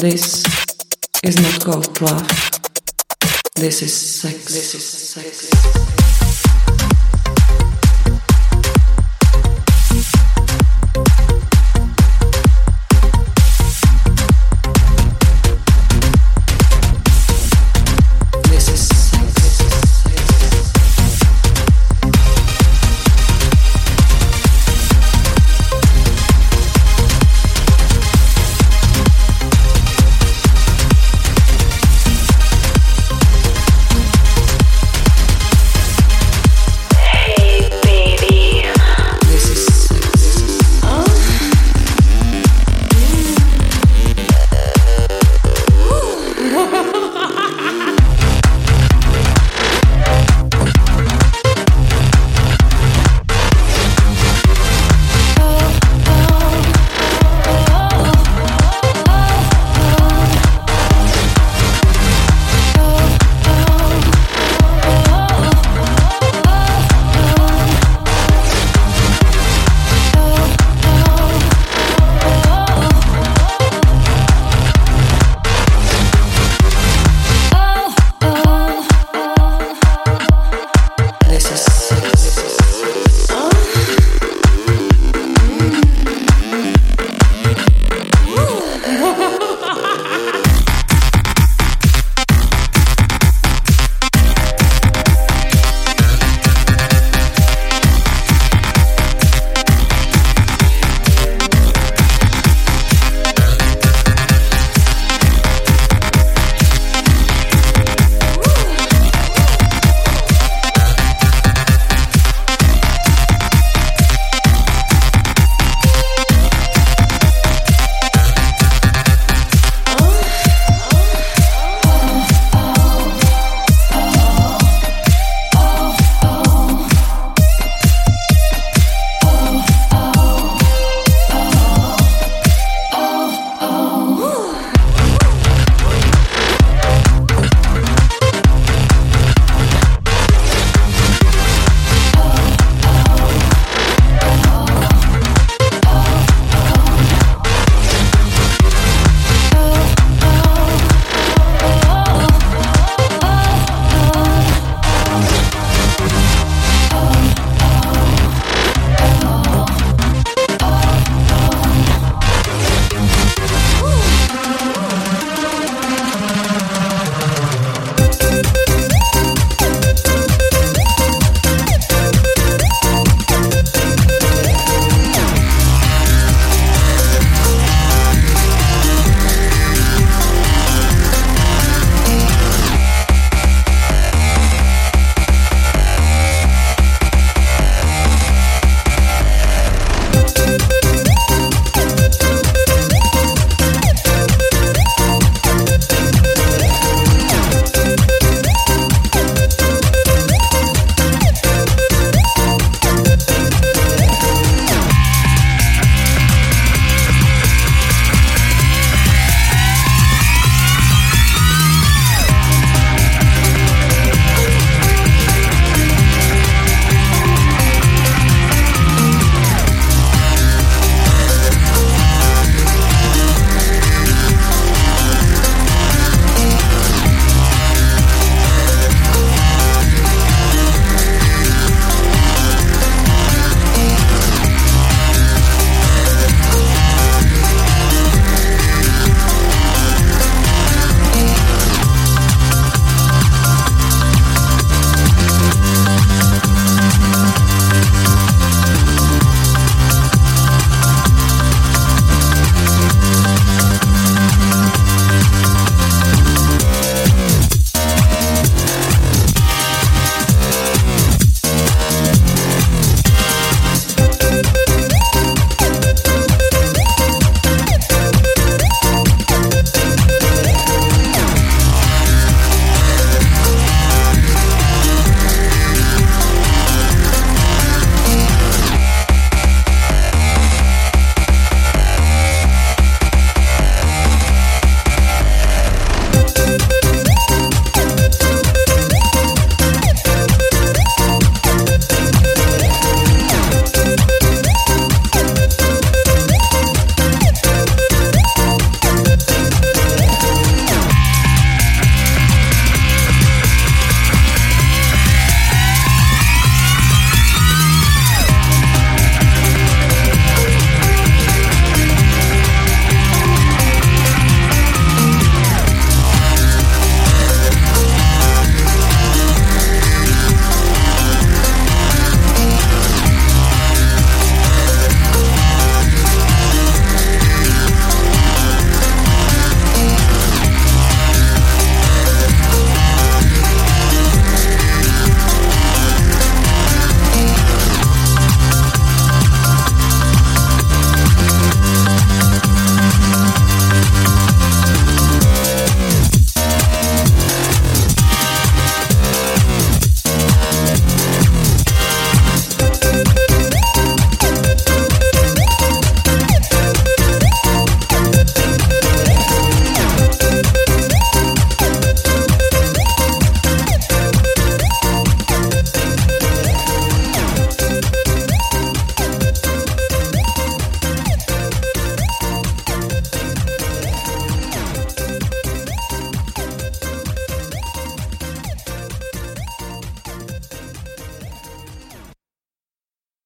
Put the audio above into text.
This is not called love. This is sex. This is sex.